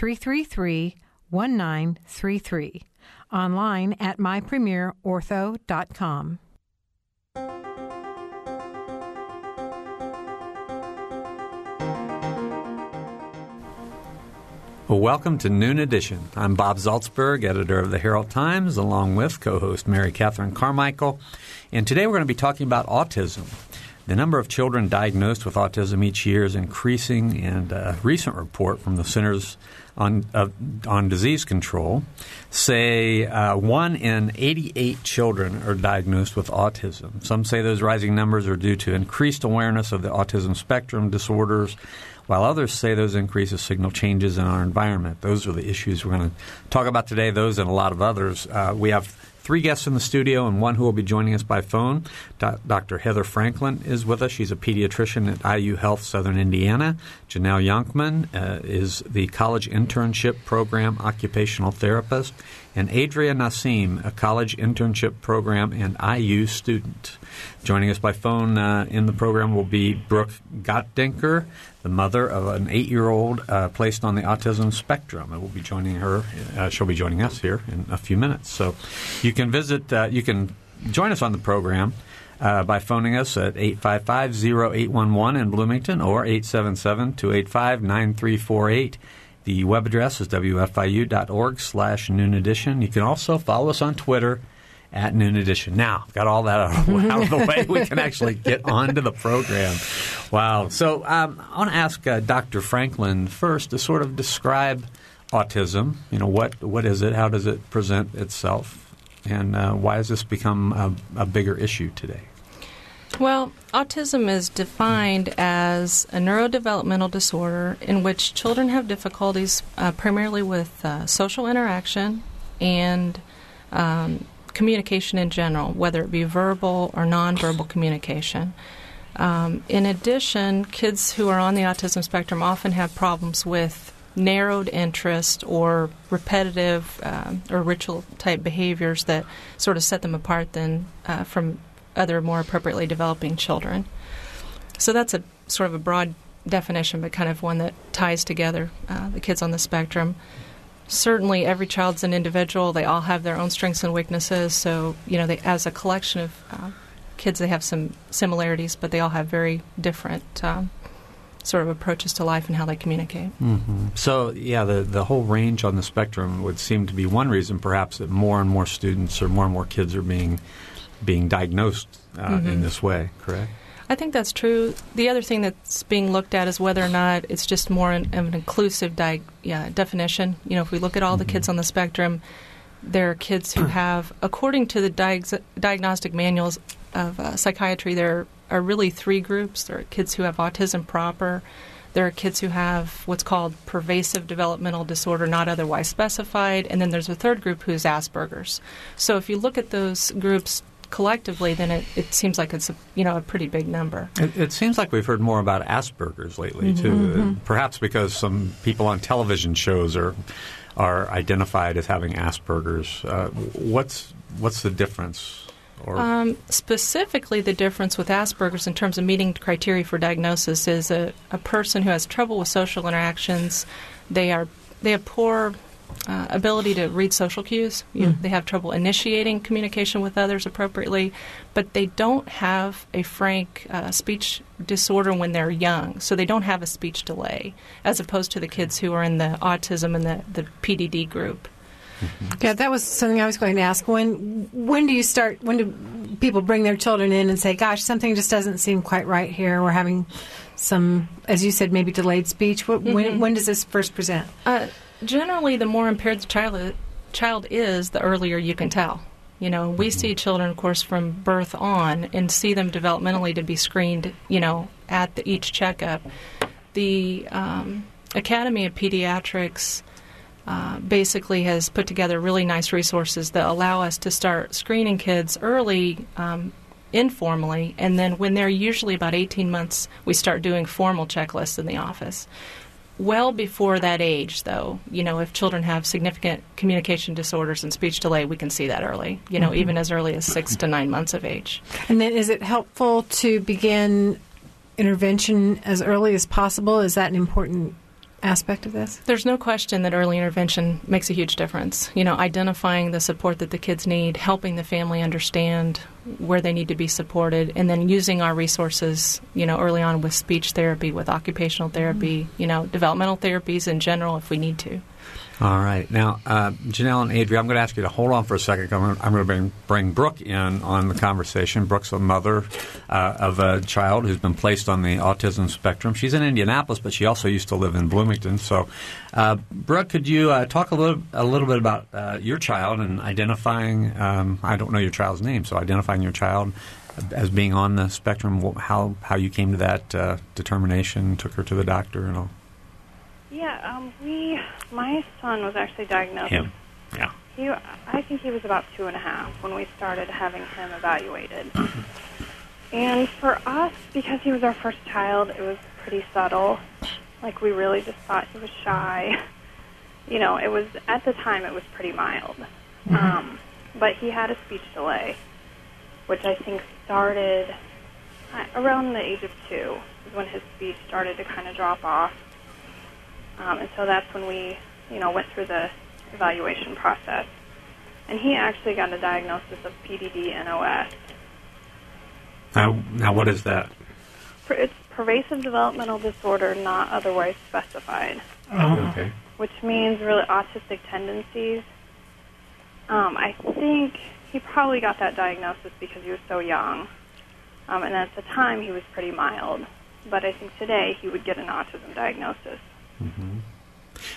333 1933. Online at mypremierortho.com. Well, welcome to Noon Edition. I'm Bob Zaltsberg, editor of the Herald Times, along with co host Mary Catherine Carmichael. And today we're going to be talking about autism. The number of children diagnosed with autism each year is increasing, and a recent report from the Centers on, uh, on Disease Control say uh, one in 88 children are diagnosed with autism. Some say those rising numbers are due to increased awareness of the autism spectrum disorders while others say those increases signal changes in our environment. Those are the issues we're going to talk about today, those and a lot of others. Uh, we have three guests in the studio and one who will be joining us by phone. Do- Dr. Heather Franklin is with us. She's a pediatrician at IU Health Southern Indiana. Janelle Yonkman uh, is the college internship program occupational therapist. And Adria Nassim, a college internship program and IU student. Joining us by phone uh, in the program will be Brooke Gottdenker, the mother of an eight-year-old uh, placed on the autism spectrum. And we'll be joining her. Uh, she'll be joining us here in a few minutes. So you can visit. Uh, you can join us on the program. Uh, by phoning us at 855-0811 in Bloomington or 877-285-9348. The web address is wfiu.org slash noon edition. You can also follow us on Twitter at Noon Edition. Now, got all that out of, the way. We can actually get on to the program. Wow. So um, I want to ask uh, Dr. Franklin first to sort of describe autism. You know, what what is it? How does it present itself? And uh, why has this become a, a bigger issue today? Well, autism is defined as a neurodevelopmental disorder in which children have difficulties uh, primarily with uh, social interaction and um, communication in general, whether it be verbal or nonverbal communication. Um, in addition, kids who are on the autism spectrum often have problems with narrowed interest or repetitive uh, or ritual type behaviors that sort of set them apart than uh, from other more appropriately developing children. So that's a sort of a broad definition, but kind of one that ties together uh, the kids on the spectrum certainly every child's an individual. They all have their own strengths and weaknesses. So, you know, they, as a collection of uh, kids, they have some similarities, but they all have very different um, sort of approaches to life and how they communicate. Mm-hmm. So, yeah, the, the whole range on the spectrum would seem to be one reason, perhaps, that more and more students or more and more kids are being being diagnosed uh, mm-hmm. in this way. Correct. I think that's true. The other thing that's being looked at is whether or not it's just more an, of an inclusive di- yeah, definition. You know, if we look at all mm-hmm. the kids on the spectrum, there are kids who have, according to the di- diagnostic manuals of uh, psychiatry, there are really three groups. There are kids who have autism proper. There are kids who have what's called pervasive developmental disorder, not otherwise specified, and then there's a third group who's Asperger's. So if you look at those groups collectively, then it, it seems like it's a, you know a pretty big number. It, it seems like we've heard more about Asperger's lately mm-hmm. too. Mm-hmm. Perhaps because some people on television shows are are identified as having Asperger's. Uh, what's what's the difference? Um, specifically, the difference with Asperger's in terms of meeting criteria for diagnosis is a, a person who has trouble with social interactions. They are they have poor uh, ability to read social cues. You, mm. They have trouble initiating communication with others appropriately, but they don't have a frank uh, speech disorder when they're young. So they don't have a speech delay, as opposed to the kids who are in the autism and the, the PDD group. Mm-hmm. Yeah, that was something I was going to ask. When when do you start? When do people bring their children in and say, "Gosh, something just doesn't seem quite right here. We're having some, as you said, maybe delayed speech." What, mm-hmm. when, when does this first present? Uh, generally, the more impaired the child child is, the earlier you can tell. You know, we see children, of course, from birth on, and see them developmentally to be screened. You know, at the, each checkup. The um, Academy of Pediatrics uh, basically has put together really nice resources that allow us to start screening kids early. Um, informally, and then when they're usually about 18 months, we start doing formal checklists in the office well before that age, though, you know, if children have significant communication disorders and speech delay, we can see that early, you know, mm-hmm. even as early as six to nine months of age. And then is it helpful to begin intervention as early as possible? Is that an important aspect of this? There's no question that early intervention makes a huge difference. You know, identifying the support that the kids need, helping the family understand where they need to be supported, and then using our resources, you know, early on with speech therapy, with occupational therapy, mm-hmm. you know, developmental therapies in general if we need to. All right. Now, uh, Janelle and Adria, I'm going to ask you to hold on for a second. I'm going to, I'm going to bring, bring Brooke in on the conversation. Brooke's a mother uh, of a child who's been placed on the autism spectrum. She's in Indianapolis, but she also used to live in Bloomington. So, uh, Brooke, could you uh, talk a little, a little bit about uh, your child and identifying, um, I don't know your child's name, so identifying your child as being on the spectrum, how, how you came to that uh, determination, took her to the doctor and all? Yeah, um, we. My son was actually diagnosed. Him. Yeah. He, I think he was about two and a half when we started having him evaluated. and for us, because he was our first child, it was pretty subtle. Like we really just thought he was shy. You know, it was at the time it was pretty mild. Mm-hmm. Um, but he had a speech delay, which I think started uh, around the age of two, is when his speech started to kind of drop off um, and so that's when we, you know, went through the evaluation process. And he actually got a diagnosis of PDD-NOS. Now, now what is that? It's pervasive developmental disorder not otherwise specified. Oh, okay. Which means really autistic tendencies. Um, I think he probably got that diagnosis because he was so young. Um, and at the time, he was pretty mild. But I think today he would get an autism diagnosis. Mm-hmm.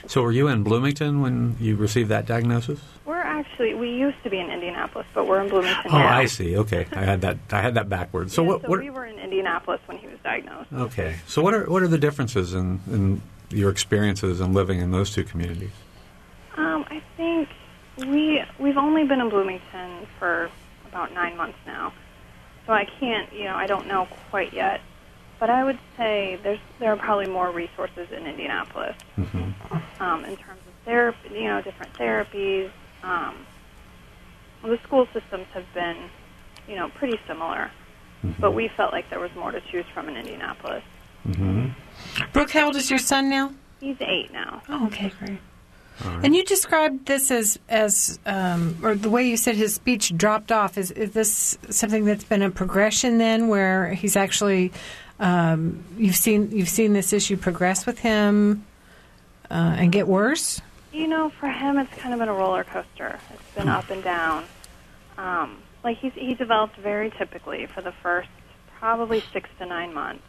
So, were you in Bloomington when you received that diagnosis? We're actually we used to be in Indianapolis, but we're in Bloomington now. oh, now. I see. Okay, I had that. I had that backwards. So, yeah, what, so what? we were in Indianapolis when he was diagnosed. Okay. So, what are what are the differences in, in your experiences in living in those two communities? Um, I think we we've only been in Bloomington for about nine months now, so I can't. You know, I don't know quite yet but I would say there's there are probably more resources in Indianapolis mm-hmm. um, in terms of therapy, you know, different therapies. Um, well, the school systems have been, you know, pretty similar, mm-hmm. but we felt like there was more to choose from in Indianapolis. Mm-hmm. Brooke, how old is your son now? He's eight now. Oh, okay, great. Right. And you described this as as um, or the way you said his speech dropped off. Is is this something that's been a progression then, where he's actually um, you've seen you've seen this issue progress with him uh, and get worse. You know, for him, it's kind of been a roller coaster. It's been up and down. Um, like he's he developed very typically for the first probably six to nine months,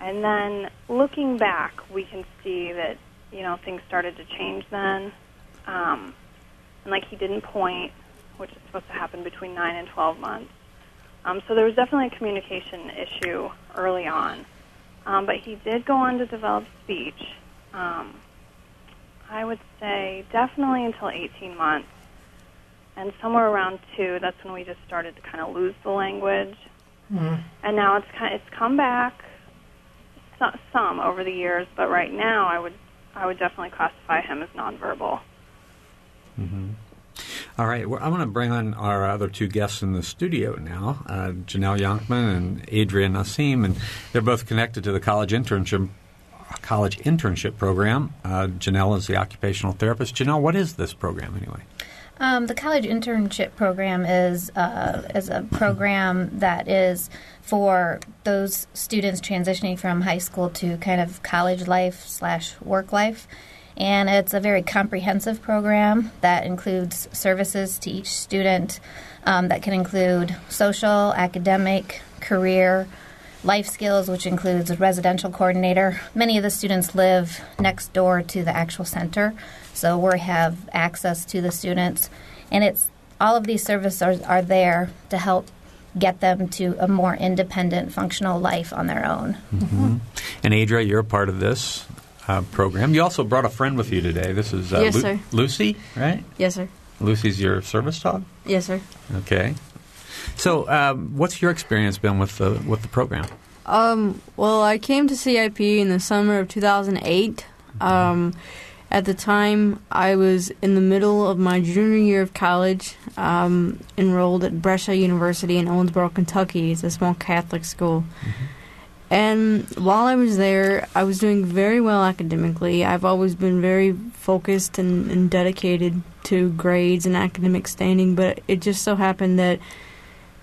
and then looking back, we can see that you know things started to change then. Um, and like he didn't point, which is supposed to happen between nine and twelve months. Um, so there was definitely a communication issue early on. Um, but he did go on to develop speech. Um, I would say definitely until 18 months. And somewhere around two, that's when we just started to kind of lose the language. Mm. And now it's kind of, it's come back some over the years, but right now I would I would definitely classify him as nonverbal. Mm-hmm. All right, well, I'm going to bring on our other two guests in the studio now, uh, Janelle Yonkman and Adria Nassim, and they're both connected to the college internship college internship program. Uh, Janelle is the occupational therapist. Janelle, what is this program anyway? Um, the college internship program is uh, is a program that is for those students transitioning from high school to kind of college life slash work life and it's a very comprehensive program that includes services to each student um, that can include social, academic, career, life skills, which includes a residential coordinator. Many of the students live next door to the actual center, so we have access to the students, and it's all of these services are, are there to help get them to a more independent, functional life on their own. Mm-hmm. And Adria, you're a part of this. Uh, program. You also brought a friend with you today. This is uh, Yes, Lu- sir. Lucy, right? Yes, sir. Lucy's your service dog. Yes, sir. Okay. So, um, what's your experience been with the with the program? Um, well, I came to CIP in the summer of 2008. Um, at the time, I was in the middle of my junior year of college, um, enrolled at Brescia University in Owensboro, Kentucky. It's a small Catholic school. And while I was there, I was doing very well academically. I've always been very focused and, and dedicated to grades and academic standing, but it just so happened that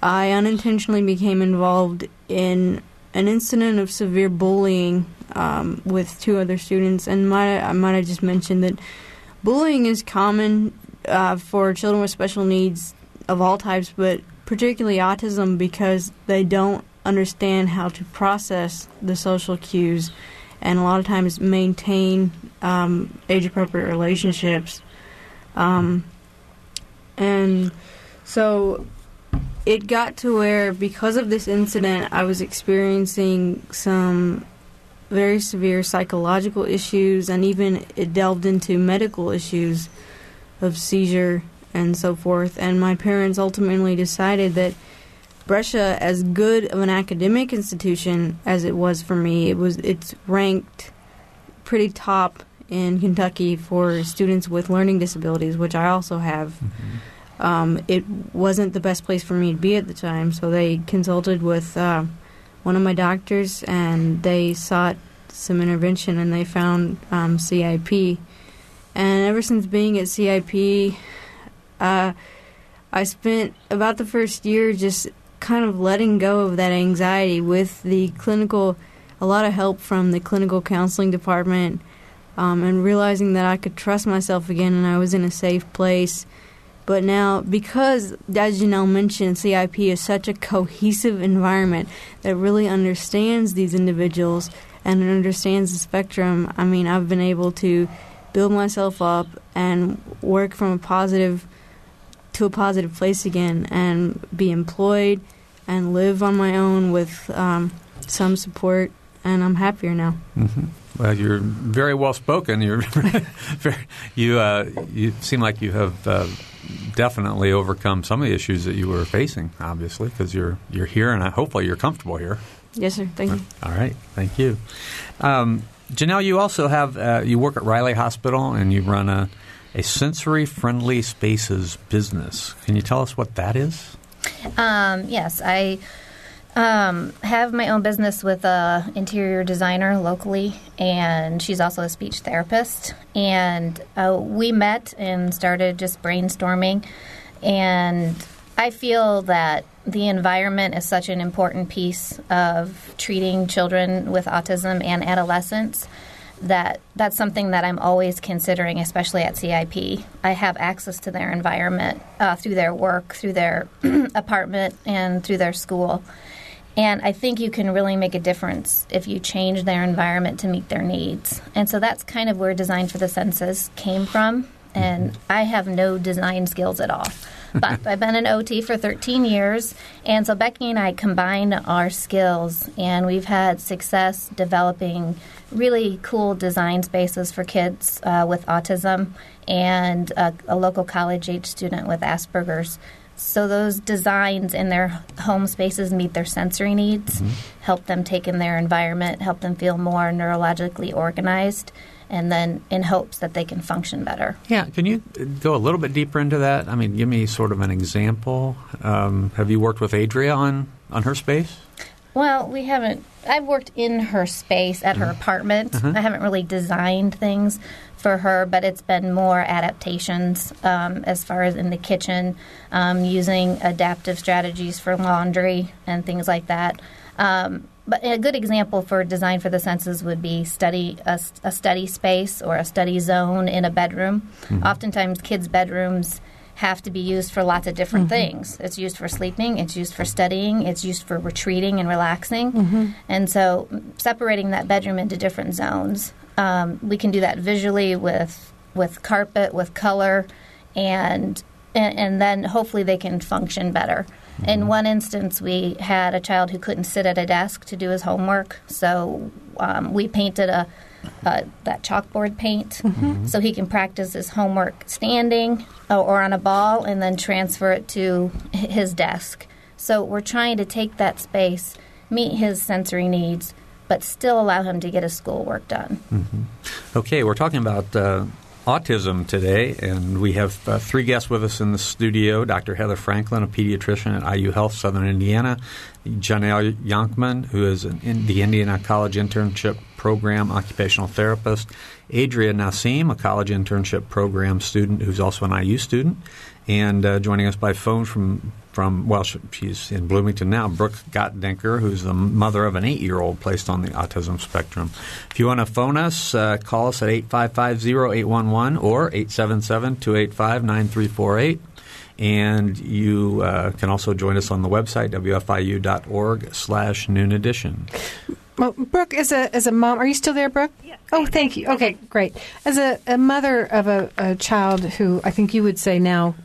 I unintentionally became involved in an incident of severe bullying um, with two other students. And might, I might have just mentioned that bullying is common uh, for children with special needs of all types, but particularly autism because they don't understand how to process the social cues and a lot of times maintain um, age appropriate relationships. Um, and so it got to where, because of this incident, I was experiencing some very severe psychological issues, and even it delved into medical issues of seizure and so forth. And my parents ultimately decided that Brescia, as good of an academic institution as it was for me, it was it's ranked pretty top in Kentucky for students with learning disabilities, which I also have. Um, it wasn't the best place for me to be at the time, so they consulted with uh, one of my doctors and they sought some intervention and they found um, CIP. And ever since being at CIP, uh, I spent about the first year just kind of letting go of that anxiety with the clinical, a lot of help from the clinical counseling department, um, and realizing that I could trust myself again and I was in a safe place. But now, because, as Janelle mentioned, CIP is such a cohesive environment that really understands these individuals and understands the spectrum, I mean, I've been able to build myself up and work from a positive to a positive place again and be employed and live on my own with um, some support, and I'm happier now. hmm Well, you're very well spoken. You're very, you uh, you seem like you have uh, definitely overcome some of the issues that you were facing. Obviously, because you're you're here, and I, hopefully you're comfortable here. Yes, sir. Thank you. All right, thank you, um, Janelle. You also have uh, you work at Riley Hospital, and you run a a sensory friendly spaces business. Can you tell us what that is? Um, yes, I um, have my own business with a interior designer locally, and she's also a speech therapist. And uh, we met and started just brainstorming. And I feel that the environment is such an important piece of treating children with autism and adolescents that that's something that I'm always considering, especially at CIP. I have access to their environment uh, through their work, through their apartment, and through their school. And I think you can really make a difference if you change their environment to meet their needs. And so that's kind of where Design for the Senses came from. And I have no design skills at all. But I've been an OT for 13 years. And so Becky and I combine our skills, and we've had success developing really cool design spaces for kids uh, with autism and a, a local college age student with Asperger's. So those designs in their home spaces meet their sensory needs, help them take in their environment, help them feel more neurologically organized, and then in hopes that they can function better. Yeah, can you go a little bit deeper into that? I mean, give me sort of an example. Um, have you worked with Adria on on her space? Well, we haven't. I've worked in her space at her apartment. I haven't really designed things for her, but it's been more adaptations um, as far as in the kitchen, um, using adaptive strategies for laundry and things like that. Um, but a good example for design for the senses would be study a, a study space or a study zone in a bedroom. Oftentimes, kids' bedrooms have to be used for lots of different things. It's used for sleeping, it's used for studying, it's used for retreating and relaxing. And so, separating that bedroom into different zones, um, we can do that visually with with carpet, with color, and and, and then hopefully they can function better. In one instance, we had a child who couldn't sit at a desk to do his homework, so um, we painted a uh, that chalkboard paint, so he can practice his homework standing uh, or on a ball, and then transfer it to his desk. So we're trying to take that space, meet his sensory needs, but still allow him to get his schoolwork done. Okay, we're talking about uh, autism today, and we have uh, three guests with us in the studio Dr. Heather Franklin, a pediatrician at IU Health Southern Indiana, Janelle Yonkman, who is an, in the Indiana College Internship Program occupational therapist, Adria Nassim, a college internship program student who's also an IU student, and uh, joining us by phone from from well, she's in Bloomington now. Brooke Gottdenker, who's the mother of an eight-year-old placed on the autism spectrum. If you want to phone us, uh, call us at 855-0811 or 877-285-9348. And you uh, can also join us on the website, wfiu.org slash noon edition. Well, Brooke, as a as a mom, are you still there, Brooke? Yes. Oh, thank you. Okay, great. As a, a mother of a, a child who I think you would say now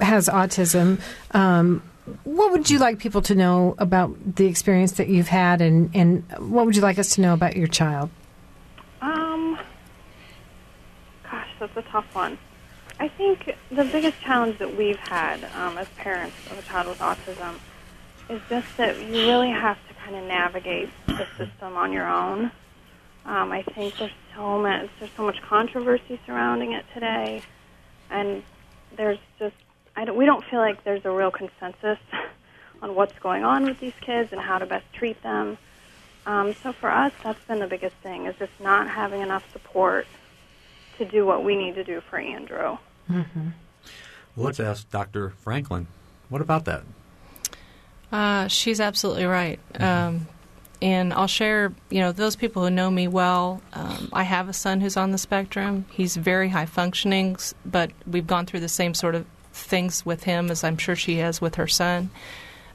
has autism, um, what would you like people to know about the experience that you've had, and, and what would you like us to know about your child? Um, gosh, that's a tough one. I think the biggest challenge that we've had um, as parents of a child with autism is just that you really have to kind of navigate the system on your own. Um, I think there's so much there's so much controversy surrounding it today, and there's just I don't, we don't feel like there's a real consensus on what's going on with these kids and how to best treat them. Um, so for us, that's been the biggest thing is just not having enough support to do what we need to do for Andrew. Well, let's ask Dr. Franklin. What about that? Uh, she's absolutely right. Um, and I'll share, you know, those people who know me well. Um, I have a son who's on the spectrum. He's very high functioning, but we've gone through the same sort of things with him as I'm sure she has with her son.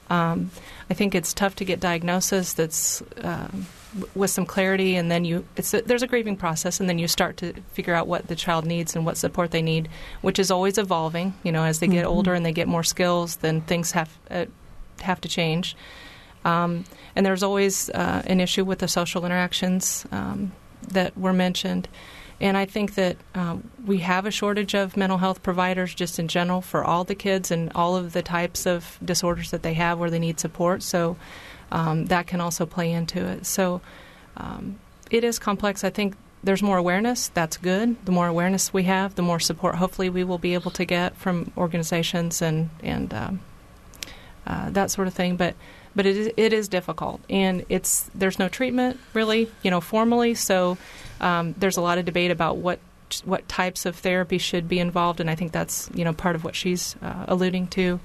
Um, I think it's tough to get diagnosis that's um, w- with some clarity, and then you it's a, there's a grieving process, and then you start to figure out what the child needs and what support they need, which is always evolving. You know, as they get older and they get more skills, then things have uh, have to change. Um, and there's always uh, an issue with the social interactions um, that were mentioned. And I think that um, we have a shortage of mental health providers just in general for all the kids and all of the types of disorders that they have where they need support. So um, that can also play into it. So um, it is complex. I think there's more awareness. That's good. The more awareness we have, the more support hopefully we will be able to get from organizations and, and um, uh, that sort of thing. But but it is, it is difficult, and it's there's no treatment really, you know, formally. So um, there's a lot of debate about what what types of therapy should be involved, and I think that's you know part of what she's uh, alluding to,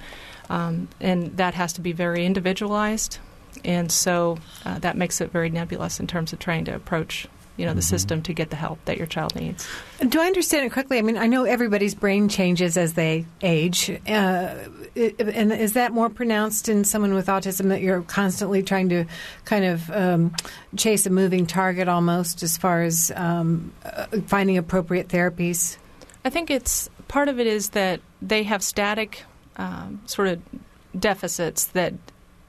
um, and that has to be very individualized, and so uh, that makes it very nebulous in terms of trying to approach you know the system to get the help that your child needs. Do I understand it correctly? I mean, I know everybody's brain changes as they age. Uh, and is that more pronounced in someone with autism that you're constantly trying to kind of um, chase a moving target almost as far as um, uh, finding appropriate therapies? I think it's part of it is that they have static um, sort of deficits that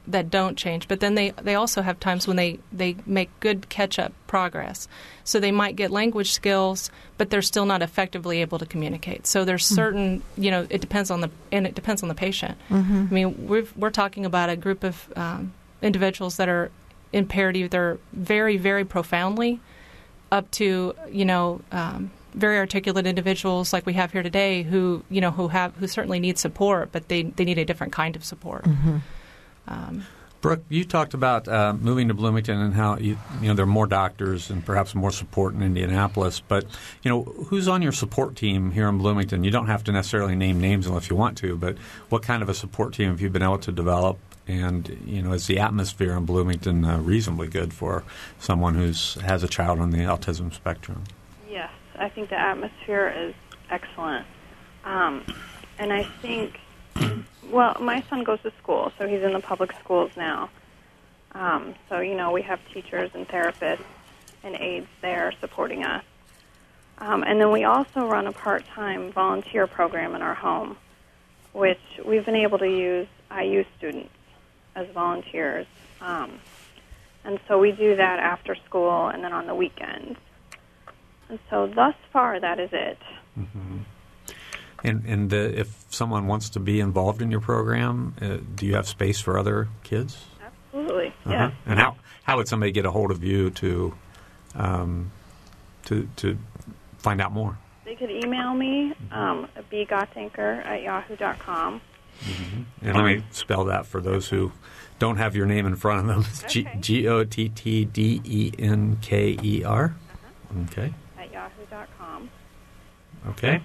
that don't change, but then they, they also have times when they, they make good catch up progress. So they might get language skills, but they're still not effectively able to communicate. So there's certain you know it depends on the and it depends on the patient. I mean we've, we're talking about a group of um, individuals that are impaired either very very profoundly up to you know um, very articulate individuals like we have here today who you know who have who certainly need support, but they they need a different kind of support. Um, Brooke, you talked about uh, moving to Bloomington and how you, you know there are more doctors and perhaps more support in Indianapolis. But you know who's on your support team here in Bloomington? You don't have to necessarily name names unless you want to. But what kind of a support team have you been able to develop? And you know, is the atmosphere in Bloomington uh, reasonably good for someone who's has a child on the autism spectrum? Yes, I think the atmosphere is excellent. Um, and I think, well, my son goes to school, so he's in the public schools now. Um, so, you know, we have teachers and therapists and aides there supporting us. Um, and then we also run a part time volunteer program in our home, which we've been able to use IU students as volunteers. Um, and so we do that after school and then on the weekends. And so thus far, that is it. And, and uh, if someone wants to be involved in your program, uh, do you have space for other kids? Absolutely, Uh-huh. yes. And how, how would somebody get a hold of you to um, to to find out more? They could email me, um, at yahoo.com. And let me spell that for those who don't have your name in front of them. It's Okay. G O T T D E N K E R. Okay. at yahoo.com. Okay.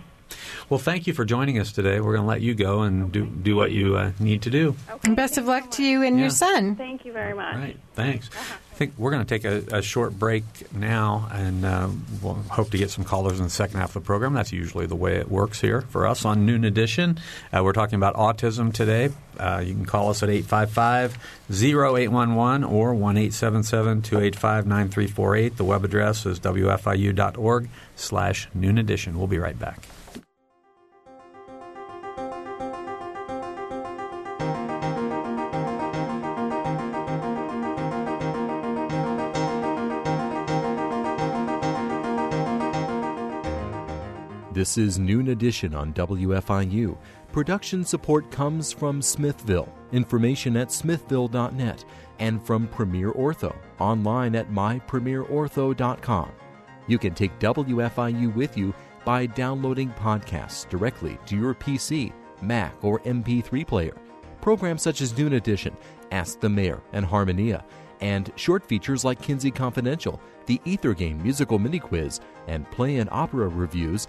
Well, thank you for joining us today. We're going to let you go and do do what you uh, need to do. Okay, And best of luck so to you and Yeah. your son. Thank you very much. Right. Thanks. I think we're going to take a, a short break now, and uh, we'll hope to get some callers in the second half of the program. That's usually the way it works here for us on Noon Edition. Uh, we're talking about autism today. Uh, you can call us at 855 0811 or 1 877 285 9348. The web address is wfiu.org slash noon edition. We'll be right back. This is Noon Edition on WFIU. Production support comes from Smithville. Information at smithville.net and from Premier Ortho online at mypremierortho.com. You can take WFIU with you by downloading podcasts directly to your PC, Mac, or MP3 player. Programs such as Noon Edition, Ask the Mayor, and Harmonia, and short features like Kinsey Confidential, the Ether Game musical mini quiz, and play and opera reviews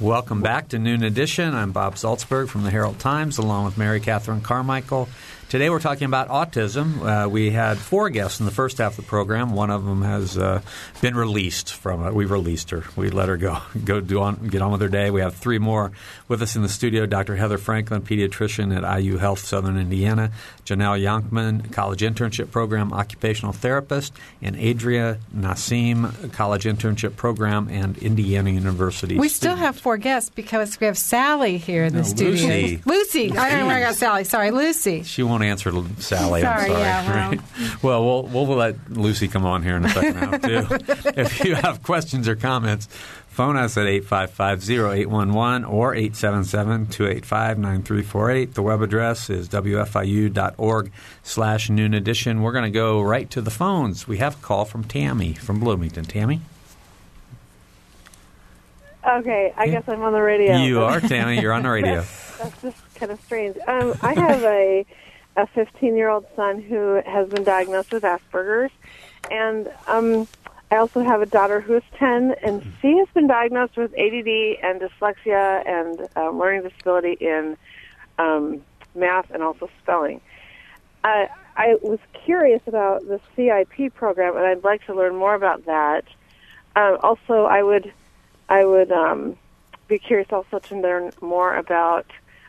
Welcome back to Noon Edition. I'm Bob Zaltsberg from the Herald Times, along with Mary Catherine Carmichael. Today we're talking about autism. Uh, we had four guests in the first half of the program. One of them has uh, been released from it. We released her. We let her go, go do on, get on with her day. We have three more with us in the studio. Dr. Heather Franklin, pediatrician at IU Health Southern Indiana. Janelle Yonkman, college internship program occupational therapist, and Adria Nassim, college internship program and Indiana University. We still have four guests because we have Sally here in the No, studio. Lucy. Lucy. I don't know where I got Sally. Sorry, Lucy. She won't answer to Sally. I'm Sorry, sorry. yeah, well. Right. well, we'll we'll let Lucy come on here in a second half too. if you have questions or comments, phone us at 855-0811 or 877-285-9348. The web address is wfiu.org slash noon edition. We're going to go right to the phones. We have a call from Tammy from Bloomington. Tammy? Okay, I Yeah. guess I'm on the radio. You are, Tammy. You're on the radio. That's just kind of strange. Um, I have a a 15 year old son who has been diagnosed with Asperger's, and um, I also have a daughter who is 10, and she has been diagnosed with ADD and dyslexia and um, learning disability in um, math and also spelling. I, I was curious about the CIP program, and I'd like to learn more about that. Um, also, I would I would um, be curious also to learn more about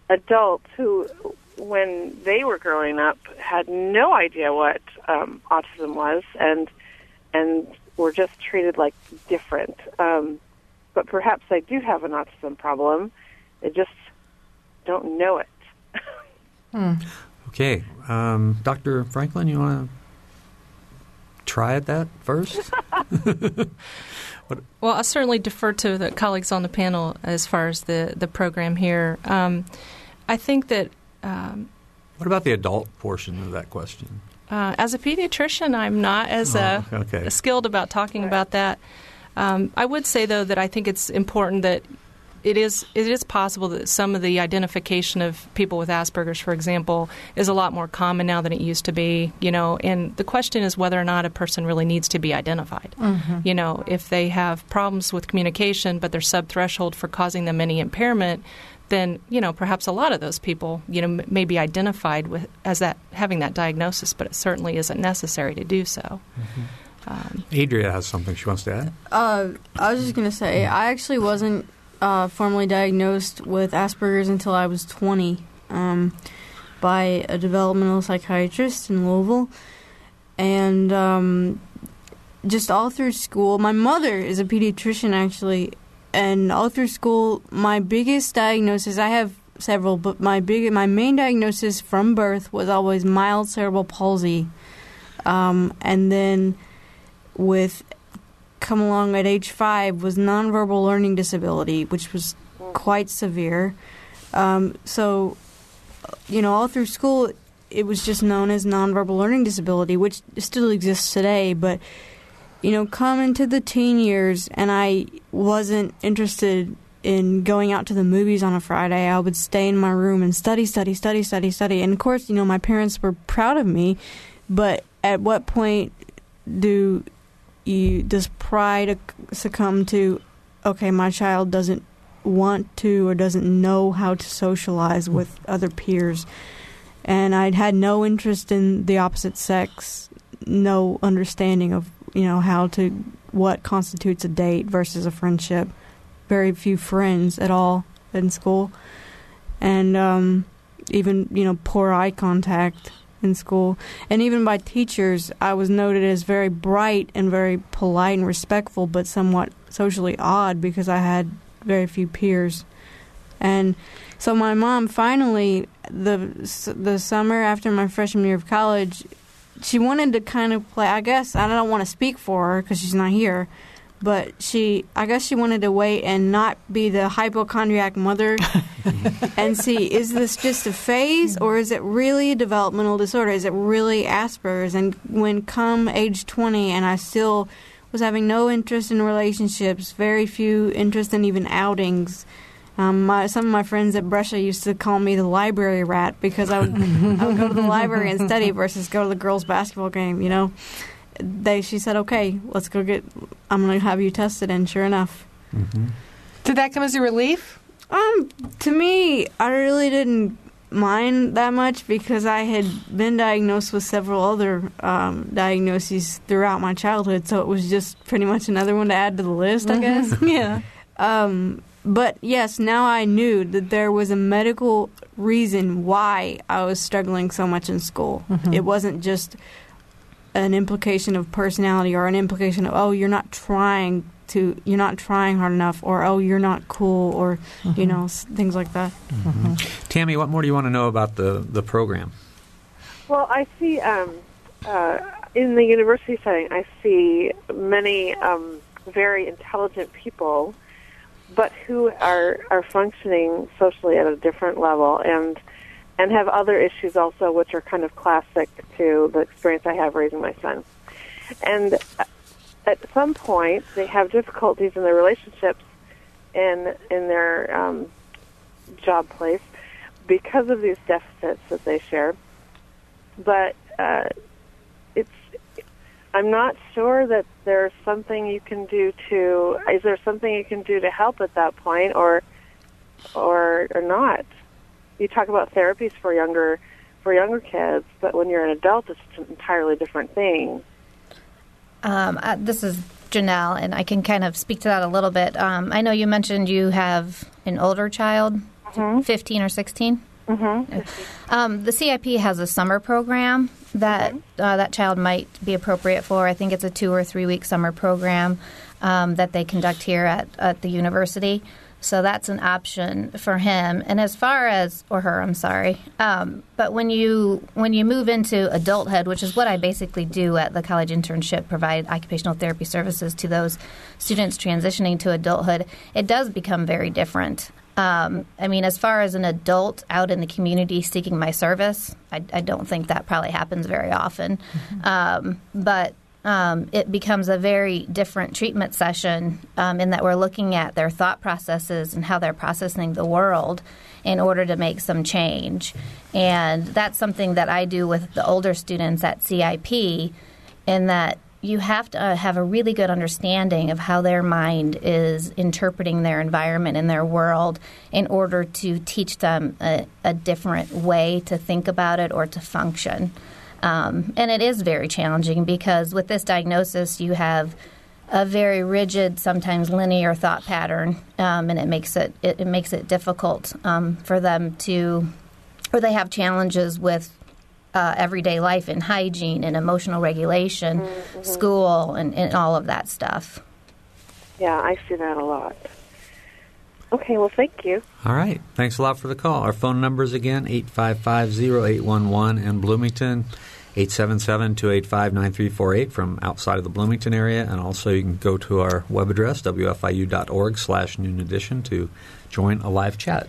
adults who, when they were growing up, had no idea what um, autism was and and were just treated like different. Um, but perhaps they do have an autism problem. They just don't know it. Okay. Um, Dr. Franklin, you want to try at that first? Well, I'll certainly defer to the colleagues on the panel as far as the, the program here. Um, I think that um, What about the adult portion of that question? uh, as a pediatrician, I'm not as uh, Oh, okay. skilled about talking about that. Um, I would say, though, that I think it's important that it is it is possible that some of the identification of people with Asperger's, for example, is a lot more common now than it used to be. You know, and the question is whether or not a person really needs to be identified. Mm-hmm. You know, if they have problems with communication, but they're sub threshold for causing them any impairment, then you know perhaps a lot of those people you know m- may be identified with as that having that diagnosis, but it certainly isn't necessary to do so. Um, Adria has something she wants to add. Uh, I was just gonna say I actually wasn't uh, formally diagnosed with Asperger's until I was 20 um, by a developmental psychiatrist in Louisville, and um, just all through school. My mother is a pediatrician actually, and all through school, my biggest diagnosis I have several, but my big my main diagnosis from birth was always mild cerebral palsy, um, and then with come along at age five was nonverbal learning disability, which was quite severe. Um, so, you know, all through school, it was just known as nonverbal learning disability, which still exists today. But, you know, come into the teen years, and I wasn't interested in going out to the movies on a Friday. I would stay in my room and study, study, study, study, study. And of course, you know, my parents were proud of me, but at what point do you does pride succumb to okay my child doesn't want to or doesn't know how to socialize with other peers. And i'd had no interest in the opposite sex no understanding of you know how to what constitutes a date versus a friendship. Very few friends at all in school. And um even you know poor eye contact in school, and even by teachers, I was noted as very bright and very polite and respectful, but somewhat socially odd because I had very few peers. And so my mom finally, the the summer after my freshman year of college, she wanted to kind of play. I guess I don't want to speak for her because she's not here, but she, I guess she wanted to wait and not be the hypochondriac mother and see is this just a phase or is it really a developmental disorder? Is it really Asperger's? And when come age 20 and I still was having no interest in relationships, very few interest in even outings. Um, my, some of my friends at Brescia used to call me the library rat because I would, I would go to the library and study versus go to the girls' basketball game, you know they she said, "Okay, let's go get. I'm going to have you tested." And sure enough, Mm-hmm. Did that come as a relief? um, to me, I really didn't mind that much because I had been diagnosed with several other um, diagnoses throughout my childhood, so it was just pretty much another one to add to the list, I guess. yeah. Um, but yes, now I knew that there was a medical reason why I was struggling so much in school. It wasn't just an implication of personality or an implication of oh you're not trying to you're not trying hard enough or oh you're not cool or you know s- things like that. Tammy, what more do you want to know about the, the program? Well, I see um, uh, in the university setting, I see many um, very intelligent people, but who are are functioning socially at a different level and and have other issues also, which are kind of classic to the experience I have raising my son. And uh, at some point, they have difficulties in their relationships in in their um, job place because of these deficits that they share. But uh, it's I'm not sure that there's something you can do to. Is there something you can do to help at that point, or or or not? You talk about therapies for younger for younger kids, but when you're an adult, it's an entirely different thing. Um, uh, this is Janelle, and I can kind of speak to that a little bit. Um, I know you mentioned you have an older child, 15 or 16. Mm-hmm. Um, the CIP has a summer program that uh, that child might be appropriate for. I think it's a two or three week summer program um, that they conduct here at, at the university. So that's an option for him. And as far as or her, I'm sorry. Um, but when you when you move into adulthood, which is what I basically do at the college internship, provide occupational therapy services to those students transitioning to adulthood, it does become very different. Um, I mean, as far as an adult out in the community seeking my service, I, I don't think that probably happens very often. Um, but um, it becomes a very different treatment session um, in that we're looking at their thought processes and how they're processing the world in order to make some change. And that's something that I do with the older students at CIP, in that you have to have a really good understanding of how their mind is interpreting their environment and their world in order to teach them a, a different way to think about it or to function. Um, and it is very challenging because with this diagnosis, you have a very rigid, sometimes linear thought pattern, um, and it makes it, it, it makes it difficult um, for them to, or they have challenges with uh, everyday life and hygiene and emotional regulation, Mm-hmm. school, and, and all of that stuff. Yeah, I see that a lot. Okay, well, thank you. All right. Thanks a lot for the call. Our phone numbers again 855 0811 in Bloomington, 877 285 9348 from outside of the Bloomington area. And also, you can go to our web address, wfiu.org slash noon edition, to join a live chat.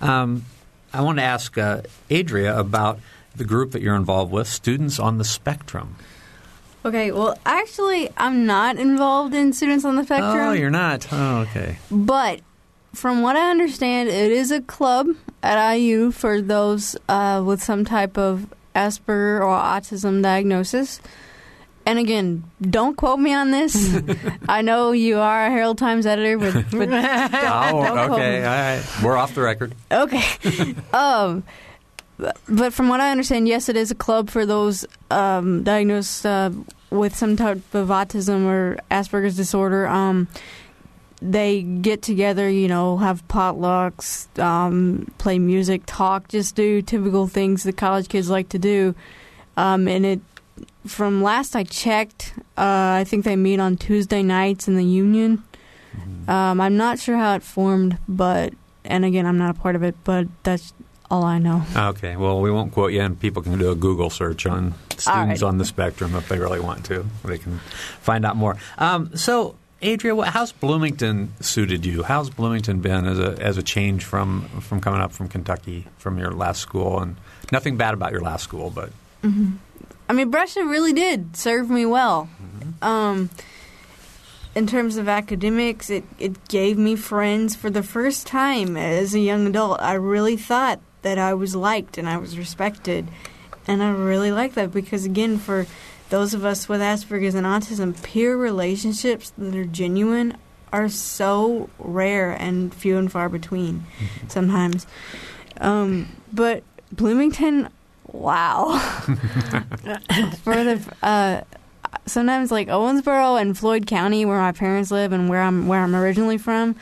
Um, I want to ask uh, Adria about the group that you're involved with, Students on the Spectrum. Okay, well, actually, I'm not involved in Students on the Spectrum. Oh, you're not? Oh, okay. But from what I understand, it is a club at IU for those uh, with some type of Asperger or autism diagnosis. And again, don't quote me on this. I know you are a Herald Times editor, but, but Oh, don't quote okay. me. All right. We're off the record. Okay. um, but- but from what I understand, yes, it is a club for those um, diagnosed uh, with some type of autism or Asperger's disorder. Um, they get together, you know, have potlucks, um, play music, talk, just do typical things that college kids like to do. Um, and it, from last I checked, uh, I think they meet on Tuesday nights in the Union. Um, I'm not sure how it formed, but and again, I'm not a part of it, but that's all I know. Okay, well, we won't quote you, and people can do a Google search on students right. on the spectrum if they really want to. They can find out more. Um, so, Adria, how's Bloomington suited you? How's Bloomington been as a as a change from from coming up from Kentucky from your last school? And nothing bad about your last school, but I mean, Brescia really did serve me well. Um, in terms of academics, it, it gave me friends for the first time as a young adult. I really thought that I was liked and I was respected. And I really like that because, again, for those of us with Asperger's and autism, peer relationships that are genuine are so rare and few and far between sometimes. Um, but Bloomington, wow. for the uh, sometimes like Owensboro and Floyd County, where my parents live and where I'm where I'm originally from,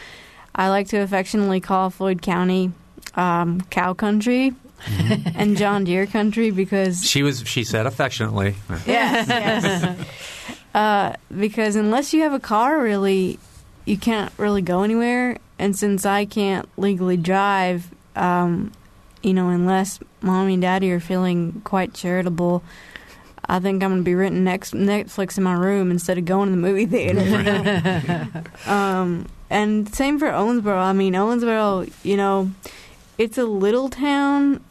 I like to affectionately call Floyd County um, cow country and John Deere country because she was she said affectionately. yes, yes. Uh, because unless you have a car, really, you can't really go anywhere. And since I can't legally drive, um, you know, unless mommy and daddy are feeling quite charitable, I think I'm going to be renting next Netflix in my room instead of going to the movie theater. um, and same for Owensboro. I mean, Owensboro, you know, it's a little town,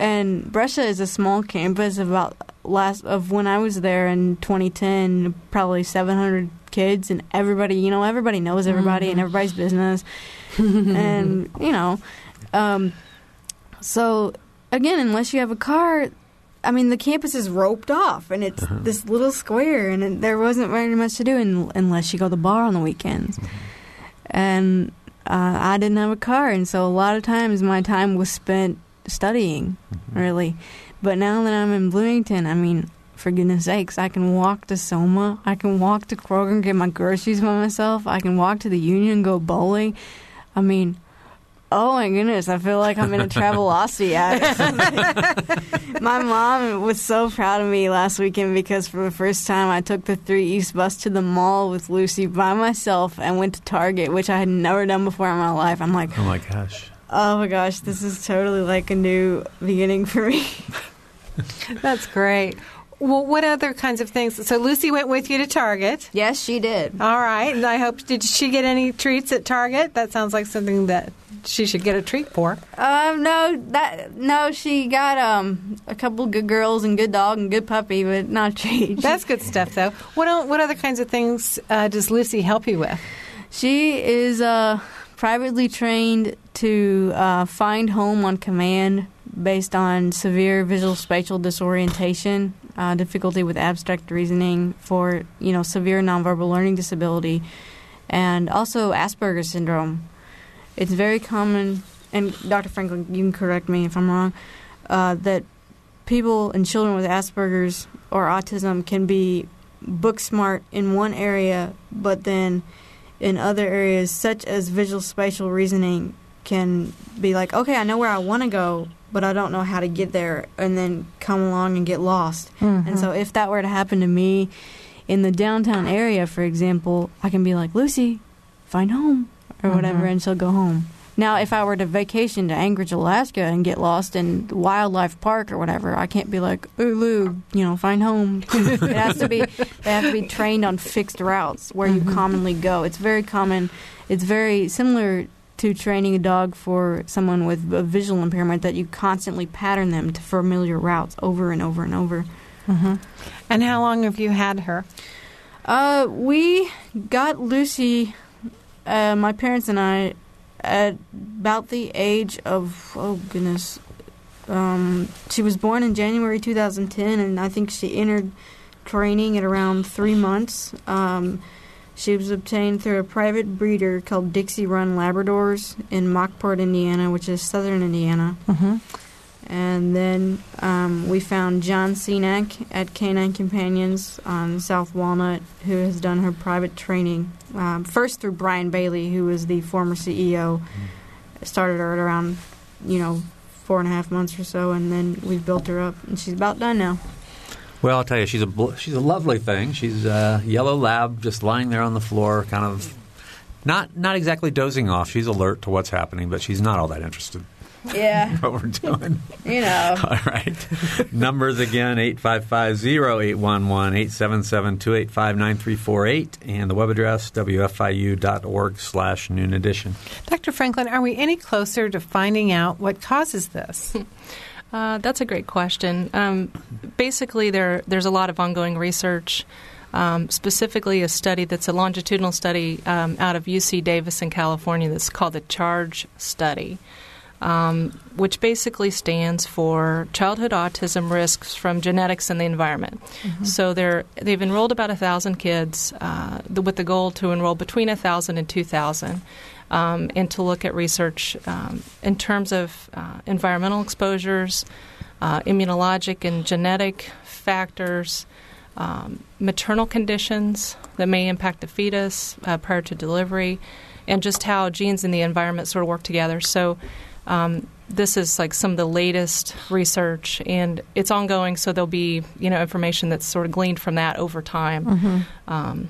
and Brescia is a small campus. of About last of when I was there in 2010, probably 700 kids, and everybody, you know, everybody knows everybody, and everybody's business, and you know, um, so again, unless you have a car. I mean, the campus is roped off, and it's this little square, and it, there wasn't very much to do in, unless you go to the bar on the weekends. And uh, I didn't have a car, and so a lot of times my time was spent studying, mm-hmm. really. But now that I'm in Bloomington, I mean, for goodness sakes, I can walk to Soma, I can walk to Kroger and get my groceries by myself, I can walk to the Union and go bowling. I mean, oh my goodness, I feel like I'm in a Travelocity ad. my mom was so proud of me last weekend because for the first time I took the 3 East bus to the mall with Lucy by myself and went to Target, which I had never done before in my life. I'm like, Oh my gosh. Oh my gosh, this is totally like a new beginning for me. That's great. Well, what other kinds of things? So Lucy went with you to Target. yes, she did. All right, and I hope did she get any treats at Target? That sounds like something that she should get a treat for. Um, no, that no, she got um a couple good girls and good dog and good puppy, but not treat. That's good stuff, though. What what other kinds of things uh, does Lucy help you with? She is uh, privately trained to uh, find home on command based on severe visual spatial disorientation, uh, difficulty with abstract reasoning for you know severe nonverbal learning disability, and also Asperger's syndrome. It's very common, and Dr. Franklin, you can correct me if I'm wrong, uh, that people and children with Asperger's or autism can be book smart in one area, but then in other areas, such as visual spatial reasoning, can be like, okay, I know where I want to go, but I don't know how to get there, and then come along and get lost. And so, mm-hmm. if that were to happen to me in the downtown area, for example, I can be like, Lucy, find home, or whatever, mm-hmm. and she'll go home. Now, if I were to vacation to Anchorage, Alaska, and get lost in Wildlife Park or whatever, I can't be like, "Ooh, Lou, you know, find home." it has to be. They have to be trained on fixed routes where you commonly go. It's very common. It's very similar to training a dog for someone with a visual impairment that you constantly pattern them to familiar routes over and over and over. And how long have you had her? Uh, we got Lucy, uh, my parents and I, at about the age of oh goodness, um, she was born in January 2010, and I think she entered training at around three months. Um, she was obtained through a private breeder called Dixie Run Labradors in Rockport, Indiana, which is southern Indiana. Mm-hmm. And then um, we found John Cenac at Canine Companions on South Walnut, who has done her private training. Um, first through Brian Bailey, who was the former CEO. Started her at around, you know, four and a half months or so, and then we've built her up, and she's about done now. Well, I'll tell you, she's a she's a lovely thing. She's a yellow lab, just lying there on the floor, kind of not not exactly dozing off. She's alert to what's happening, but she's not all that interested Yeah, what we're doing. you know. All right. Numbers again 855 0811 877 285 9348 and the web address wfiu.org slash noon edition. Dr. Franklin, are we any closer to finding out what causes this? Uh, that's a great question. Um, basically, there there's a lot of ongoing research. Um, specifically, a study that's a longitudinal study um, out of UC Davis in California that's called the CHARGE study, um, which basically stands for Childhood Autism Risks from Genetics and the Environment. So they're they've enrolled about a thousand kids uh, with the goal to enroll between a thousand and two thousand um, and to look at research um, in terms of uh, environmental exposures, uh, immunologic and genetic factors, um, maternal conditions that may impact the fetus uh, prior to delivery, and just how genes and the environment sort of work together. So. Um, this is like some of the latest research, and it's ongoing. So there'll be you know information that's sort of gleaned from that over time. Um,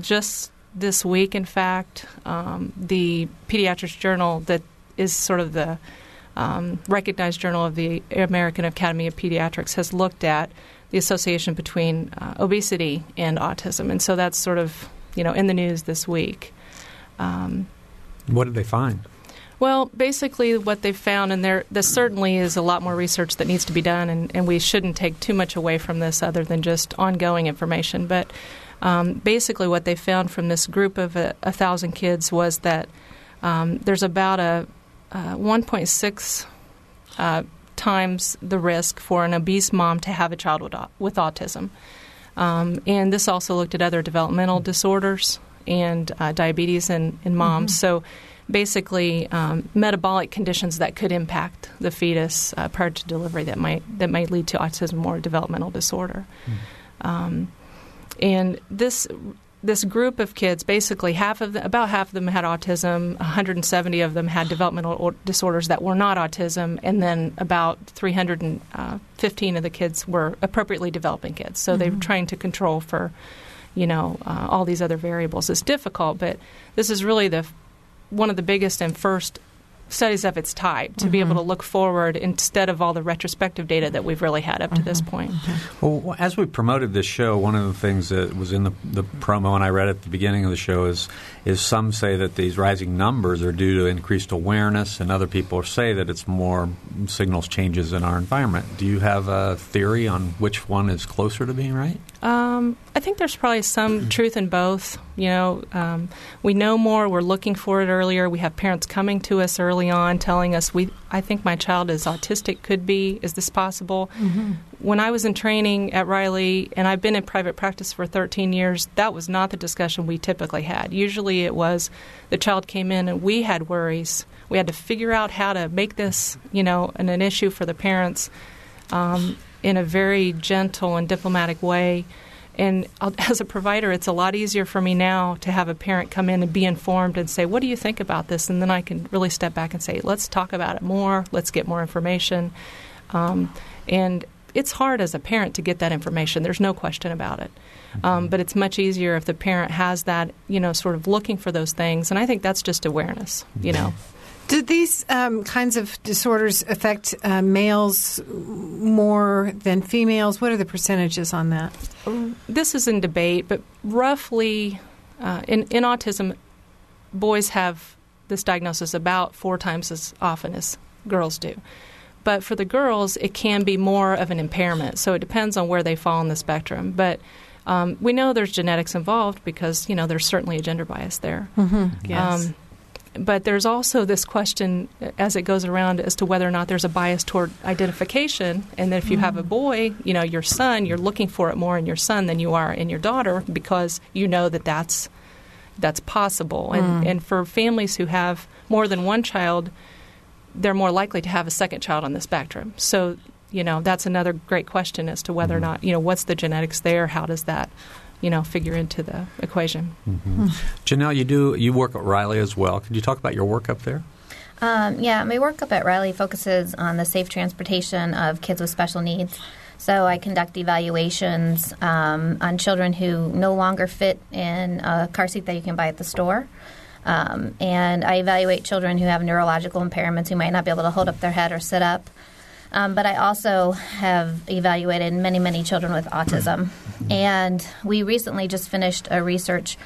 just this week, in fact, um, the Pediatrics Journal, that is sort of the um, recognized journal of the American Academy of Pediatrics, has looked at the association between uh, obesity and autism, and so that's sort of you know in the news this week. Um, What did they find? Well, basically, what they've found, and there, there certainly is a lot more research that needs to be done, and, and we shouldn't take too much away from this other than just ongoing information. But um, basically, what they found from this group of a, a thousand kids was that um, there's about a, uh 1.6 uh, times the risk for an obese mom to have a child with, with autism. Um, and this also looked at other developmental disorders and uh, diabetes in, in moms. So basically, um, metabolic conditions that could impact the fetus uh, prior to delivery that might that might lead to autism or developmental disorder. Um, and this this group of kids, basically half of the, about half of them had autism, 170 of them had developmental or- disorders that were not autism, and then about 315 of the kids were appropriately developing kids. So they were trying to control for, you know, uh, all these other variables. It's difficult, but this is really the one of the biggest and first studies of its type to be mm-hmm. able to look forward instead of all the retrospective data that we've really had up to this mm-hmm. point. Mm-hmm. Well, as we promoted this show, one of the things that was in the, the promo and I read at the beginning of the show is is some say that these rising numbers are due to increased awareness, and other people say that it's more signals changes in our environment. Do you have a theory on which one is closer to being right? Um, I think there's probably some truth in both. You know, um, we know more. We're looking for it earlier. We have parents coming to us early on, telling us, "We, I think my child is autistic. Could be. Is this possible?" When I was in training at Riley, and I've been in private practice for 13 years, that was not the discussion we typically had. Usually, it was the child came in and we had worries. We had to figure out how to make this, you know, an, an issue for the parents um, in a very gentle and diplomatic way. And as a provider, it's a lot easier for me now to have a parent come in and be informed and say, What do you think about this? And then I can really step back and say, Let's talk about it more. Let's get more information. Um, and it's hard as a parent to get that information. There's no question about it. Um, but it's much easier if the parent has that, you know, sort of looking for those things. And I think that's just awareness, you know. Do these um, kinds of disorders affect uh, males more than females? What are the percentages on that? this is in debate, but roughly uh, in, in autism, boys have this diagnosis about four times as often as girls do. But for the girls, it can be more of an impairment. So it depends on where they fall on the spectrum. But um, we know there's genetics involved because you know there's certainly a gender bias there. Yes. Um, but there's also this question as it goes around as to whether or not there's a bias toward identification. And that if you have a boy, you know, your son, you're looking for it more in your son than you are in your daughter because you know that that's that's possible. And and for families who have more than one child, they're more likely to have a second child on the spectrum. So you know that's another great question as to whether or not you know what's the genetics there. How does that you know figure into the equation? Janelle, you do you work at Riley as well. Could you talk about your work up there? Um, yeah, my work up at Riley focuses on the safe transportation of kids with special needs. So I conduct evaluations um, on children who no longer fit in a car seat that you can buy at the store. Um, and I evaluate children who have neurological impairments who might not be able to hold up their head or sit up. Um, but I also have evaluated many, many children with autism. And we recently just finished a research,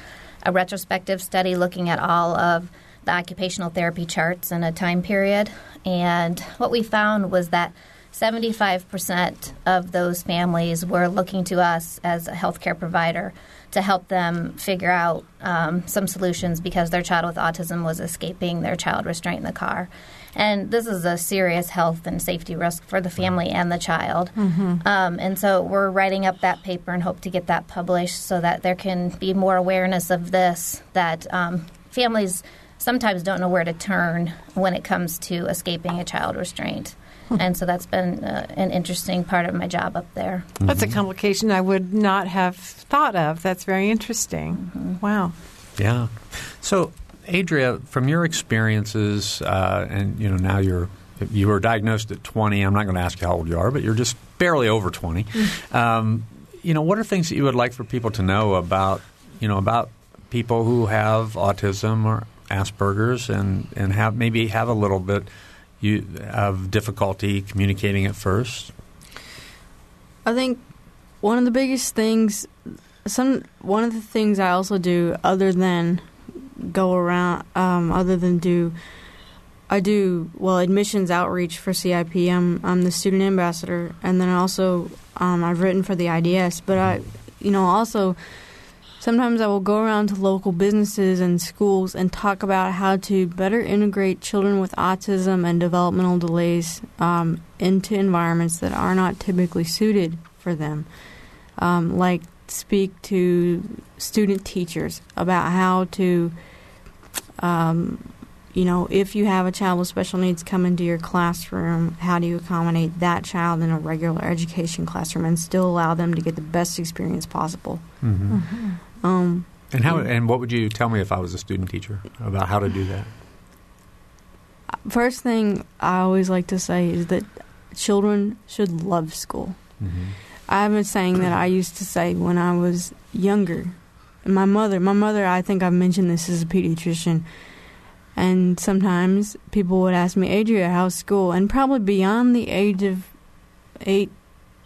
a retrospective study looking at all of the occupational therapy charts in a time period. And what we found was that 75% of those families were looking to us as a healthcare provider to help them figure out um, some solutions because their child with autism was escaping their child restraint in the car. And this is a serious health and safety risk for the family and the child. Um, and so we're writing up that paper and hope to get that published so that there can be more awareness of this, that um, families sometimes don't know where to turn when it comes to escaping a child restraint. And so that's been uh, an interesting part of my job up there. That's a complication I would not have thought of. That's very interesting. Wow. Yeah. So, Adria, from your experiences, uh, and you know now you're you were diagnosed at 20. I'm not going to ask you how old you are, but you're just barely over 20. Um, you know, what are things that you would like for people to know about you know about people who have autism or Asperger's and and have maybe have a little bit you have difficulty communicating at first? I think one of the biggest things, some one of the things I also do, other than go around, um, other than do, I do well admissions outreach for CIP. I'm I'm the student ambassador, and then also um, I've written for the IDS. But I, you know, also sometimes I will go around to local businesses and schools and talk about how to better integrate children with autism and developmental delays um, into environments that are not typically suited for them. Um, like speak to student teachers about how to, um, you know, if you have a child with special needs come into your classroom, how do you accommodate that child in a regular education classroom and still allow them to get the best experience possible? Um, And how and what would you tell me if I was a student teacher about how to do that? first thing I always like to say is that children should love school. I have a saying that I used to say when I was younger. My mother, my mother, I think I've mentioned this as a pediatrician. And sometimes people would ask me, Adria, how's school? And probably beyond the age of eight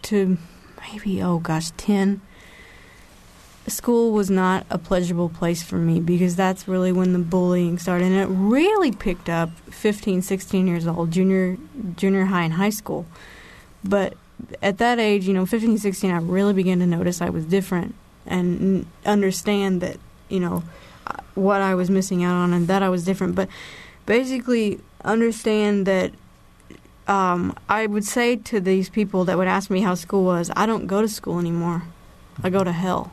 to maybe, oh gosh, 10, school was not a pleasurable place for me because that's really when the bullying started. And it really picked up 15, 16 years old, junior, junior high and high school. But at that age, you know, 15, 16, I really began to notice I was different and understand that, you know, uh, what I was missing out on and that I was different. But basically, understand that um, I would say to these people that would ask me how school was, I don't go to school anymore. I go to hell.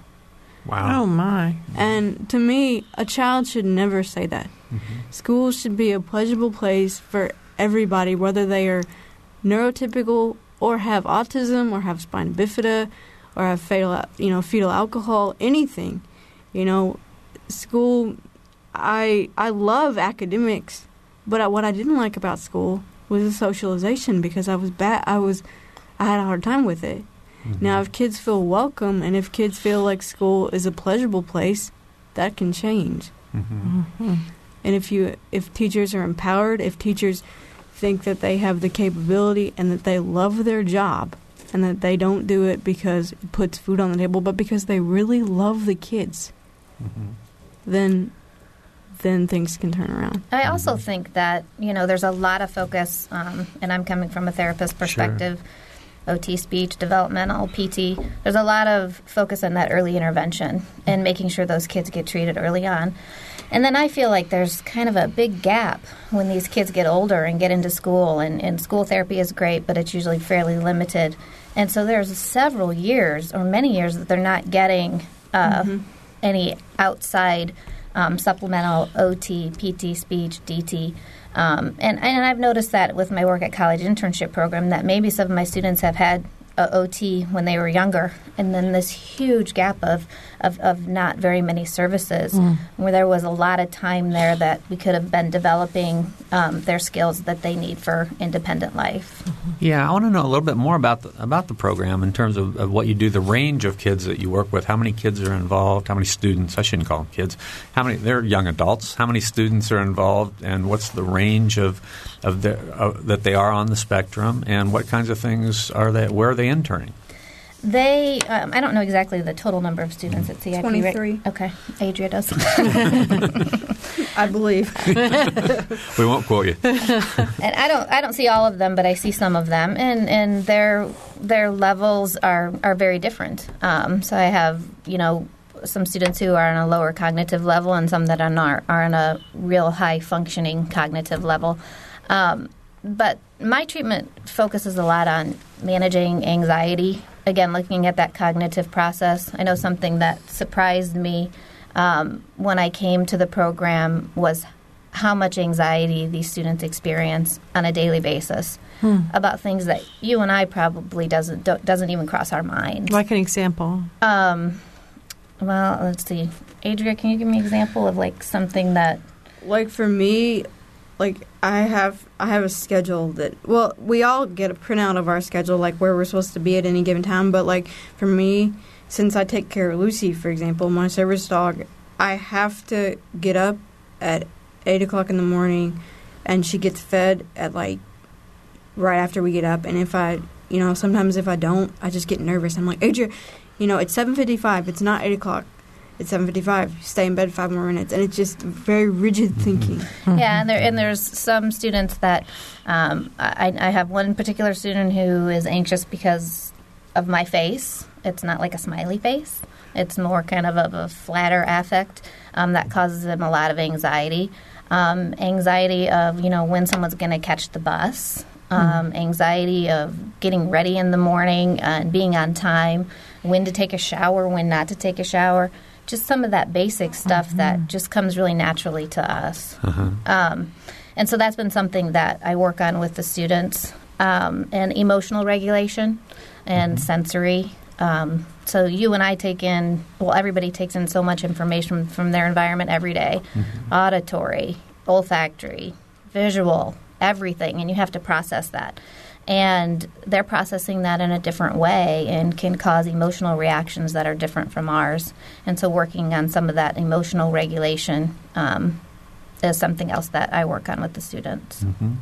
Wow. Oh my. And to me, a child should never say that. Mm-hmm. School should be a pleasurable place for everybody, whether they are neurotypical or have autism or have spina bifida or have fatal, you know, fetal alcohol, anything. You know, school. I I love academics, but I, what I didn't like about school was the socialization because I was bad. I was I had a hard time with it. Now, if kids feel welcome and if kids feel like school is a pleasurable place, that can change. Mm-hmm. And if you if teachers are empowered, if teachers think that they have the capability and that they love their job and that they don't do it because it puts food on the table, but because they really love the kids, Mm-hmm. then then things can turn around. I also think that you know there's a lot of focus, um, and I'm coming from a therapist perspective. OT speech, developmental, PT. There's a lot of focus on that early intervention and making sure those kids get treated early on. And then I feel like there's kind of a big gap when these kids get older and get into school. And, and school therapy is great, but it's usually fairly limited. And so there's several years or many years that they're not getting uh, any outside um, supplemental OT, PT, speech, DT. Um, and, and I've noticed that with my work at college internship program that maybe some of my students have had OT when they were younger, and then this huge gap of, of, of not very many services, where there was a lot of time there that we could have been developing um, their skills that they need for independent life. Yeah, I want to know a little bit more about the, about the program in terms of, of what you do, the range of kids that you work with. How many kids are involved? How many students? I shouldn't call them kids. How many? They're young adults. How many students are involved, and what's the range of of the, uh, that they are on the spectrum, and what kinds of things are they? Where are they interning? They, um, I don't know exactly the total number of students at CIP. right? 23. Okay, Adria does. I believe. We won't quote you. and I don't I don't see all of them, but I see some of them, and and their their levels are are very different. Um, so I have you know some students who are on a lower cognitive level, and some that are not are on a real high functioning cognitive level. Um, but my treatment focuses a lot on managing anxiety. Again, looking at that cognitive process. I know something that surprised me um, when I came to the program was how much anxiety these students experience on a daily basis about things that you and I probably doesn't do, doesn't even cross our minds. Like an example. Um, well, let's see, Adria, can you give me an example of like something that? like for me like i have i have a schedule that well we all get a printout of our schedule like where we're supposed to be at any given time but like for me since i take care of lucy for example my service dog i have to get up at eight o'clock in the morning and she gets fed at like right after we get up. And if i you know sometimes if i don't i just get nervous. I'm like adria you know it's 7.55 it's not 8 o'clock it's 7.55 stay in bed five more minutes and it's just very rigid thinking Yeah, and there and there's some students that um, I, I have one particular student who is anxious because of my face. It's not like a smiley face. It's more kind of a, a flatter affect um, that causes them a lot of anxiety. Um, anxiety of you know when someone's going to catch the bus. Um, Anxiety of getting ready in the morning and being on time. When to take a shower, when not to take a shower. Just some of that basic stuff that just comes really naturally to us. Um, and so that's been something that I work on with the students, um, and emotional regulation and sensory. Um, so you and I take in, well, everybody takes in so much information from their environment every day auditory, olfactory, visual, everything, and you have to process that. And they're processing that in a different way and can cause emotional reactions that are different from ours. And so, working on some of that emotional regulation um, is something else that I work on with the students. Mm-hmm.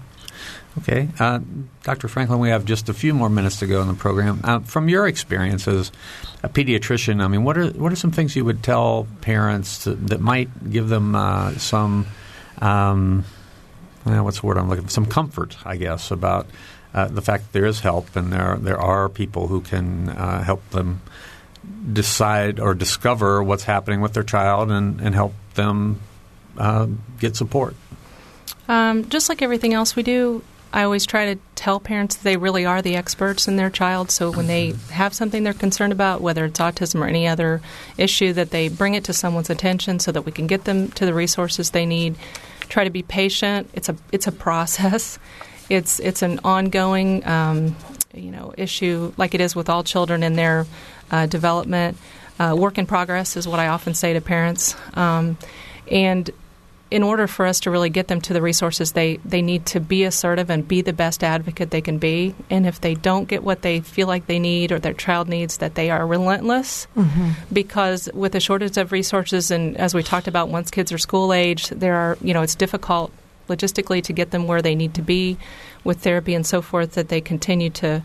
Okay. Uh, Dr. Franklin, we have just a few more minutes to go in the program. Uh, from your experience as a pediatrician, I mean, what are what are some things you would tell parents to, that might give them uh, some, um, what's the word I'm looking for? Some comfort, I guess, about uh, the fact that there is help and there there are people who can uh, help them decide or discover what's happening with their child and, and help them uh, get support. Um, just like everything else we do, I always try to tell parents that they really are the experts in their child. So when they have something they're concerned about, whether it's autism or any other issue, that they bring it to someone's attention so that we can get them to the resources they need. Try to be patient. It's a it's a process. It's it's an ongoing um, you know issue, like it is with all children in their uh, development. Uh, work in progress is what I often say to parents. Um, and in order for us to really get them to the resources, they, they need to be assertive and be the best advocate they can be. And if they don't get what they feel like they need or their child needs, that they are relentless. Mm-hmm. Because with a shortage of resources, and as we talked about, once kids are school age, there are you know it's difficult logistically to get them where they need to be with therapy and so forth. That they continue to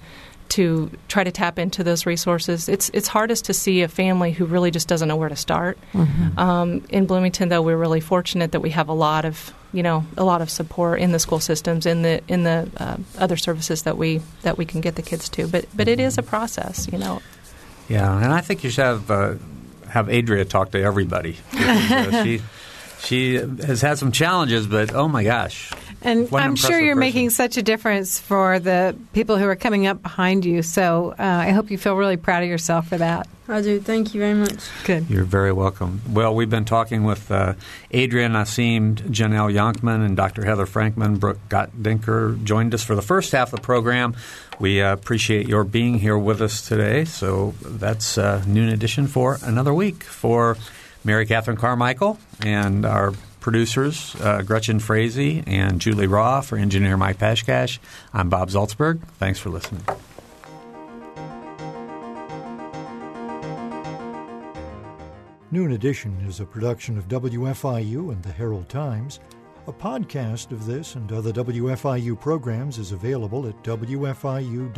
to try to tap into those resources. It's it's hardest to see a family who really just doesn't know where to start. Mm-hmm. Um, in Bloomington, though, we're really fortunate that we have a lot of you know a lot of support in the school systems in the in the uh, other services that we that we can get the kids to. But but it is a process, you know. Yeah, and I think you should have uh, have Adria talk to everybody. Because, uh, she she has had some challenges, but oh my gosh. And I'm sure you're person. making such a difference for the people who are coming up behind you. So uh, I hope you feel really proud of yourself for that. I do. Thank you very much. Good. You're very welcome. Well, we've been talking with uh, Adria Nassim, Janelle Yonkman, and Dr. Heather Frankman. Brooke Gottdenker joined us for the first half of the program. We uh, appreciate your being here with us today. So that's uh, noon edition for another week. For Mary Catherine Carmichael and our producers, uh, Gretchen Frazee and Julie Raw for engineer Mike Pashkash. I'm Bob Zaltsberg. Thanks for listening. Noon Edition is a production of WFIU and the Herald Times. A podcast of this and other WFIU programs is available at WFIU.org.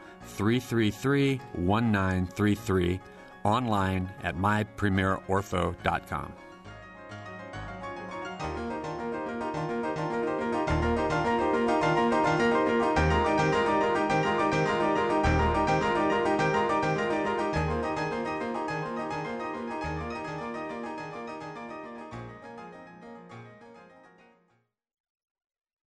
333 1933, online at mypremierortho.com.